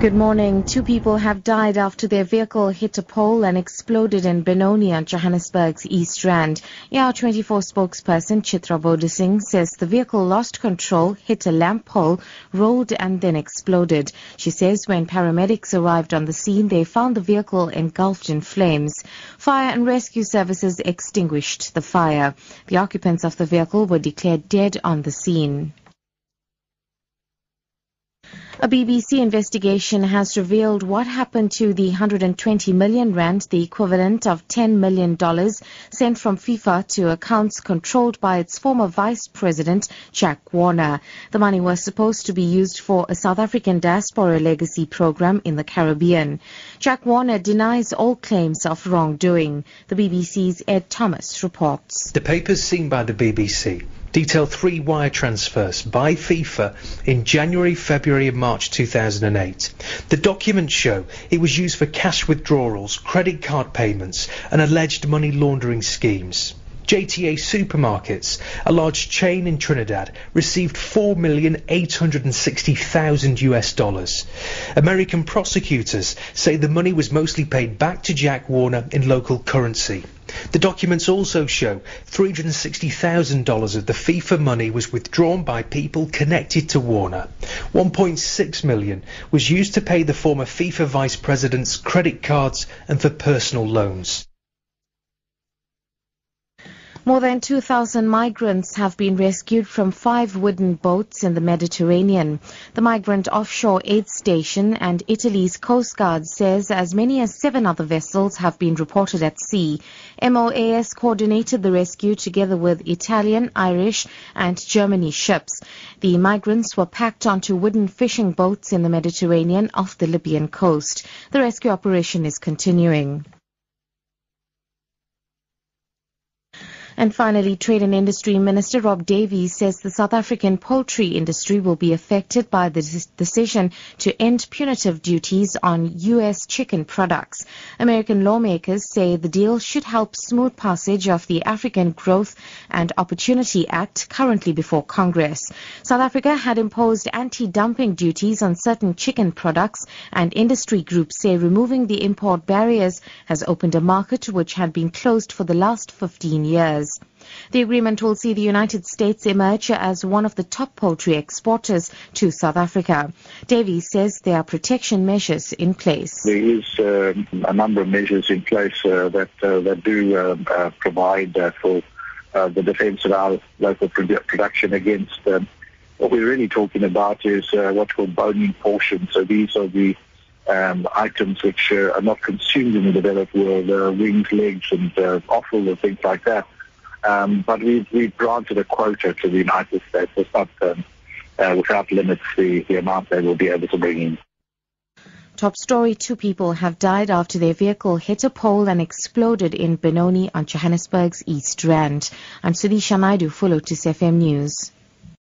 Good morning. Two people have died after their vehicle hit a pole and exploded in Benoni Johannesburg's East Rand. ER24 spokesperson Chitra Bodasing says the vehicle lost control, hit a lamp pole, rolled and then exploded. She says when paramedics arrived on the scene, they found the vehicle engulfed in flames. Fire and rescue services extinguished the fire. The occupants of the vehicle were declared dead on the scene. A BBC investigation has revealed what happened to the 120 million rand, the equivalent of $10 million, sent from FIFA to accounts controlled by its former vice president, Jack Warner. The money was supposed to be used for a South African diaspora legacy program in the Caribbean. Jack Warner denies all claims of wrongdoing. The BBC's Ed Thomas reports. The papers seen by the BBC detail three wire transfers by FIFA in January, February and March 2008. The documents show it was used for cash withdrawals, credit card payments and alleged money laundering schemes. JTA Supermarkets, a large chain in Trinidad, received 4,860,000 US dollars. American prosecutors say the money was mostly paid back to Jack Warner in local currency. The documents also show $360,000 of the FIFA money was withdrawn by people connected to Warner. 1.6 million was used to pay the former FIFA vice president's credit cards and for personal loans. More than 2,000 migrants have been rescued from five wooden boats in the Mediterranean. The Migrant Offshore Aid Station and Italy's Coast Guard says as many as seven other vessels have been reported at sea. MOAS coordinated the rescue together with Italian, Irish and Germany ships. The migrants were packed onto wooden fishing boats in the Mediterranean off the Libyan coast. The rescue operation is continuing. And finally, Trade and Industry Minister Rob Davies says the South African poultry industry will be affected by the decision to end punitive duties on U.S. chicken products. American lawmakers say the deal should help smooth passage of the African Growth and Opportunity Act currently before Congress. South Africa had imposed anti-dumping duties on certain chicken products and industry groups say removing the import barriers has opened a market which had been closed for the last 15 years. The agreement will see the United States emerge as one of the top poultry exporters to South Africa. Davies says there are protection measures in place. There is uh, a number of measures in place uh, that uh, that do uh, uh, provide uh, for the defence of our local produ- production against. Um, what we're really talking about is what's called bone-in portions. So these are the um, items which are not consumed in the developed world, wings, legs, and offal and things like that. Um, but we've, we've granted a quota to the United States. It's not um, uh, without limits the, the amount they will be able to bring in. Top story, two people have died after their vehicle hit a pole and exploded in Benoni on Johannesburg's East Rand. I'm Sudisha Naidu for Lotus FM News.